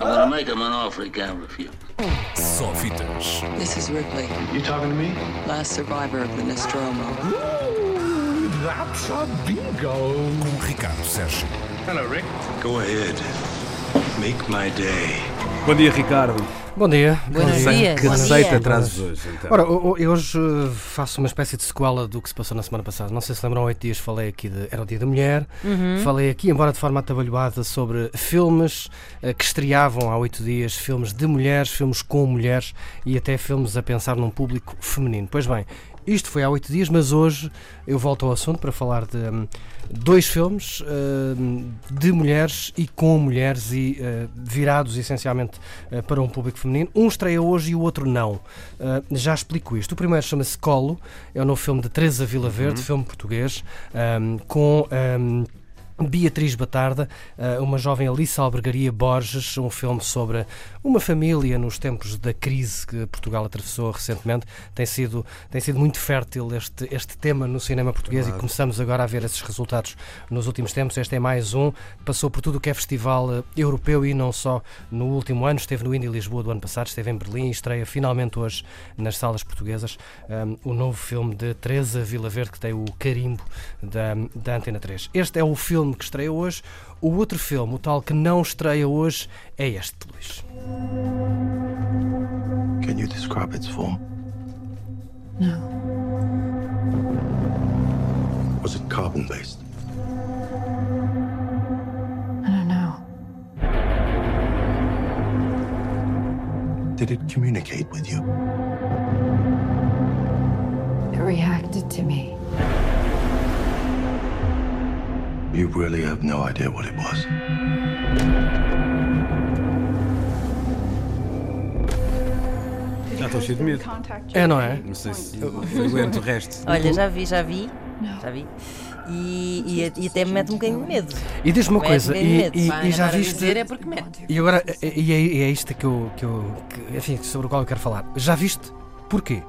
I'm gonna make him an offer he can't refuse. Só fitas. This is Ripley, You talking to me? last survivor of the Nostromo. That's a bingo. Com Ricardo Sérgio. Hello, Rick. Go ahead. Make my day. Bom dia, Ricardo. Bom dia. Bom dia. Que receita trazes hoje, então? Ora, eu hoje faço uma espécie de sequela do que se passou na semana passada. Não sei se lembram, há oito dias falei aqui de. Era o Dia da Mulher. Falei aqui, embora de forma atabalhoada, sobre filmes eh, que estreavam há oito dias, filmes de mulheres, filmes com mulheres e até filmes a pensar num público feminino. Pois bem, isto foi há oito dias, mas hoje eu volto ao assunto para falar de hum, dois filmes hum, de mulheres e com mulheres e eh, virados essencialmente eh, para um público feminino. Um estreia hoje e o outro não. Uh, já explico isto. O primeiro chama-se Colo, é o novo filme de Teresa Vila Verde, filme português, um, com. um, Beatriz Batarda, uh, uma jovem Alice Albergaria Borges, um filme sobre uma família nos tempos da crise que Portugal atravessou recentemente. Tem sido, tem sido muito fértil este, este tema no cinema português e começamos agora a ver esses resultados nos últimos tempos. Este é mais um, passou por tudo o que é festival uh, europeu e não só no último ano, esteve no Indie Lisboa do ano passado, esteve em Berlim e estreia finalmente hoje nas salas portuguesas um, o novo filme de Teresa Vila Verde que tem o carimbo da, da Antena 3. Este é o filme que estreia hoje. O outro filme, o tal que não estreia hoje, é este, Luís. Can you describe its form? No. Was it carbon based? I don't know. Did it communicate with you? It reacted to me. You really have no idea what it was. Já estou cheio de medo. É, não é? Não sei se aguento o resto. Olha, já vi, já vi. Já vi. E, e, e até me mete um bocadinho de medo. E diz-me uma coisa, e, e- e já viste. dizer é porque mete. E agora, e é, é isto que eu, que eu que, enfim, sobre o qual eu quero falar. Já viste? Porquê?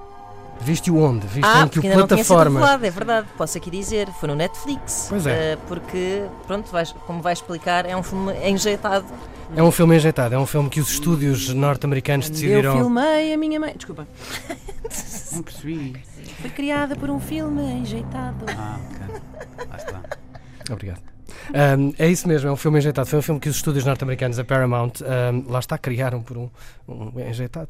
Viste-o onde? Viste Ah, em que porque ainda não tinha sido plataforma? revelado, é verdade. Posso aqui dizer, foi no Netflix. Pois é. Eh, porque, pronto, vais, como vais explicar, é um filme enjeitado. É um filme enjeitado, é um filme que os estúdios norte-americanos Eu decidiram. filmei a minha mãe. Desculpa. Não percebi. Foi criada por um filme enjeitado. Ah, ok. Lá está. Obrigado. Um, é isso mesmo, é um filme enjeitado. Foi um filme que os estúdios norte-americanos, a Paramount, um, lá está, criaram por um, um enjeitado.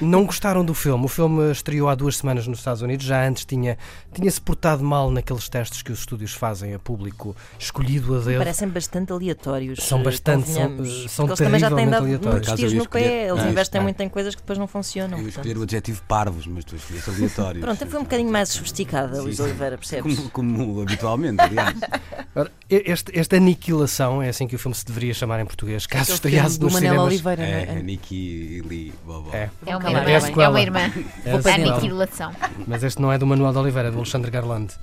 Um, não gostaram do filme. O filme estreou há duas semanas nos Estados Unidos. Já antes tinha- tinha-se portado mal naqueles testes que os estúdios fazem a público escolhido a dedo. Parecem bastante aleatórios. São bastante, são- são eles também já têm dado muitos tiros no pé. Eles Ah, investem é. muito em coisas que depois não funcionam. Eu escolher o adjetivo parvos, mas tu escolheste aleatórios. Pronto, foi um bocadinho mais sofisticada, Luís Oliveira, percebes? Como, como habitualmente, aliás. Ora, este, esta aniquilação, é assim que o filme se deveria chamar em português, caso estreasse do nos Manel cinemas. Oliveira, É, é? E Lee Bobo. É, É uma irmã, é a é sequela. uma irmã. é a A sequela. aniquilação. Mas este não é do Manuel de Oliveira, é do Alexandre Garland.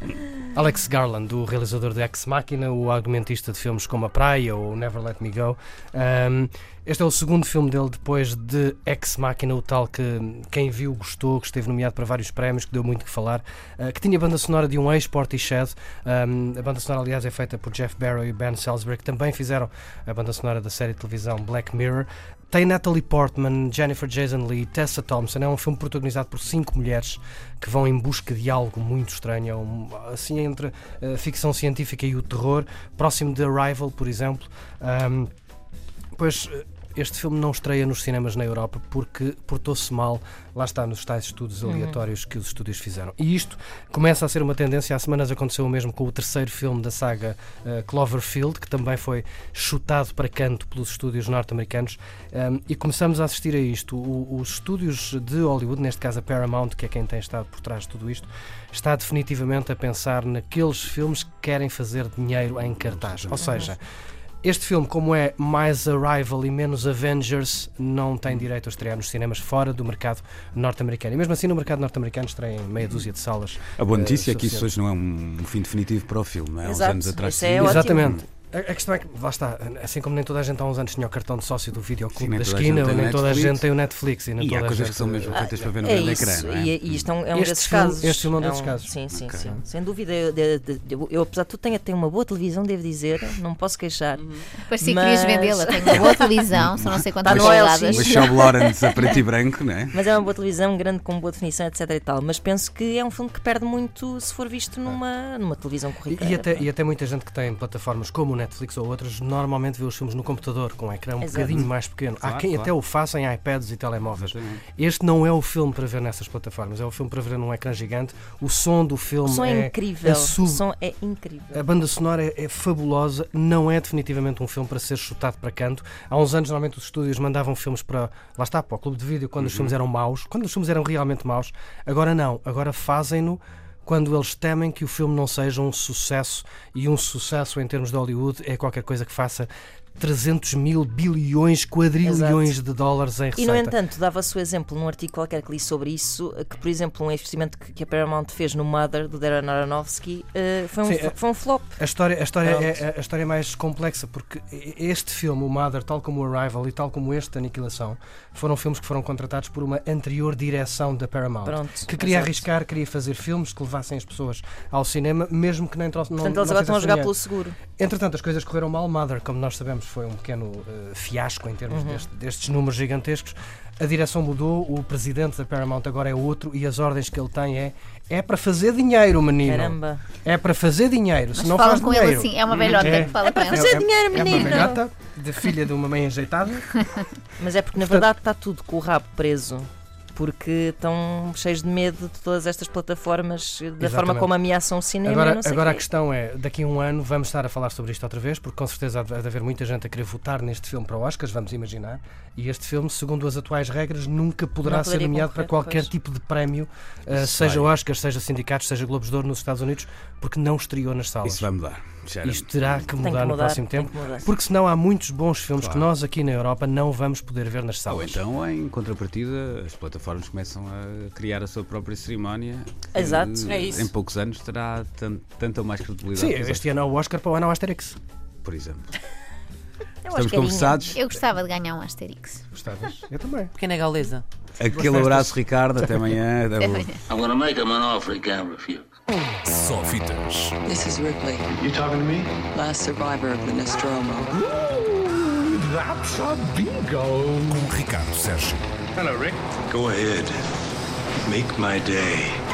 Alex Garland, o realizador de Ex Machina, o argumentista de filmes como A Praia ou Never Let Me Go. Um, este é o segundo filme dele depois de Ex Machina, o tal que quem viu gostou, que esteve nomeado para vários prémios, que deu muito que falar, uh, que tinha banda sonora de um ex-Portishead. A banda sonora, aliás, é feita por Jeff Barrow e Ben Salisbury, que também fizeram a banda sonora da série de televisão Black Mirror. Tem Natalie Portman, Jennifer Jason Leigh, Tessa Thompson. É um filme protagonizado por cinco mulheres que vão em busca de algo muito estranho, é assim entre a ficção científica e o terror, próximo de Arrival, por exemplo. Um, pois eh, este filme não estreia nos cinemas na Europa porque portou-se mal, lá está, nos tais estudos aleatórios que os estúdios fizeram. E isto começa a ser uma tendência. Há semanas aconteceu o mesmo com o terceiro filme da saga eh, Cloverfield, que também foi chutado para canto pelos estúdios norte-americanos. Um, e começamos a assistir a isto. O- os estúdios de Hollywood, neste caso a Paramount, que é quem tem estado por trás de tudo isto, está definitivamente a pensar naqueles filmes que querem fazer dinheiro em cartaz. Ou seja, este filme, como é mais Arrival e menos Avengers, não tem direito a estrear nos cinemas fora do mercado norte-americano. E mesmo assim, no mercado norte-americano, estreia em meia dúzia de salas. A boa eh, notícia é que isso suficientes. hoje não é um, fim definitivo para o filme, não é? Há uns anos atrás. isso é. Exatamente. A, a questão é que, lá está, assim como nem toda a gente há uns anos tinha o cartão de sócio do videoclube da esquina, tem nem toda a gente tem o Netflix e nem E toda há coisas gente. que são mesmo feitas para ver no É grande ecrã, não é? e, e isto é um, é um Este desses filme- casos. este filme é um desses um- casos. Sim, sim, Ok. sim. Sem dúvida. Eu, eu- eu- eu, apesar de tudo, tenho, tenho uma boa televisão, devo dizer, não me posso queixar. Parecia que Mas- querias vendê-la. Tenho uma boa televisão, são não sei quantas. Os Shaw Lawrence a preto e branco, não é? Mas é uma boa televisão, grande, com boa definição, etc e tal. Mas penso que é um filme que perde muito se for visto numa, numa televisão corriqueira. e até, e até muita gente que tem plataformas como o Netflix ou outras normalmente vê os filmes no computador com um ecrã um Exato. bocadinho mais pequeno. Há Claro, quem claro. até o faça em iPads e telemóveis. Exatamente. Este não é o filme para ver nessas plataformas, é o filme para ver num ecrã gigante. O som do O filme som é, incrível. a sub- O som é incrível. A banda sonora é, é fabulosa, não é definitivamente um filme para ser chutado para canto. Há uns anos, normalmente, os estúdios mandavam filmes para. Lá está, para o clube de vídeo, quando os filmes eram maus, quando os filmes eram realmente maus. Agora não, agora fazem-no quando eles temem que o filme não seja um sucesso. E um sucesso em termos de Hollywood é qualquer coisa que faça 300 mil bilhões, quadrilhões de dólares em E receita. no entanto, dava-se o exemplo num artigo qualquer que li sobre isso, que por exemplo um investimento que a Paramount fez no Mother do Darren Aronofsky eh, foi, um, Sim, é- foi um flop. A história, a, história Pronto. é, a história é mais complexa porque este filme, o Mother, tal como o Arrival e tal como este, Aniquilação, foram filmes que foram contratados por uma anterior direção da Paramount. Pronto, que queria exato. arriscar, queria fazer filmes que levassem as pessoas ao cinema, mesmo que nem trouxessem. Portanto, eles agora estão a jogar pelo seguro. Entretanto, as coisas correram mal. Mother, como nós sabemos, foi um pequeno eh, fiasco em Uhum. termos deste- destes números gigantescos. A direção mudou, o presidente da Paramount agora é outro e as ordens que ele tem é é para fazer dinheiro, menino. Caramba. É para fazer dinheiro. Se não falam faz com dinheiro. ele assim, é uma velhota É. que fala com ele. fazer dinheiro, É uma menino. velhota, de filha de uma mãe ajeitada. Mas é porque na Portanto- verdade está tudo com o rabo preso. Porque estão cheios de medo de todas estas plataformas, da forma Exatamente. como ameaçam o cinema. Agora, não sei agora a questão é, daqui a um ano vamos estar a falar sobre isto outra vez, porque com certeza há de haver muita gente a querer votar neste filme para Oscars, vamos imaginar, e este filme, segundo as atuais regras, nunca poderá ser nomeado para qualquer pois. tipo de prémio, uh, seja Oscars, seja sindicatos, seja Globos de Ouro nos Estados Unidos, porque não estreou nas salas. Isso vai mudar. Já Isto terá que mudar, que no mudar, próximo tem tempo, que porque senão há muitos bons filmes que Claro. nós aqui na Europa não vamos poder ver nas Ou salas. então, em contrapartida, as plataformas começam a criar a sua própria cerimónia. que, Exato. É isso. Em poucos anos terá tan- tanta ou mais credibilidade. Sim, este ano há o Oscar para o ano ao Asterix. Por exemplo. Eu Estamos é conversados. Eu gostava de ganhar um Asterix. Gostavas? Eu também. Pequena galesa. Aquele abraço, Ricardo. Até amanhã. Até amanhã. I'm gonna make him an offer he can't refuse. Só fitas. This is Ripley, You talking to me? last survivor of the Nostromo. Ooh, that's a bingo. Com Ricardo Sérgio. Hello, Rick. Go ahead. Make my day.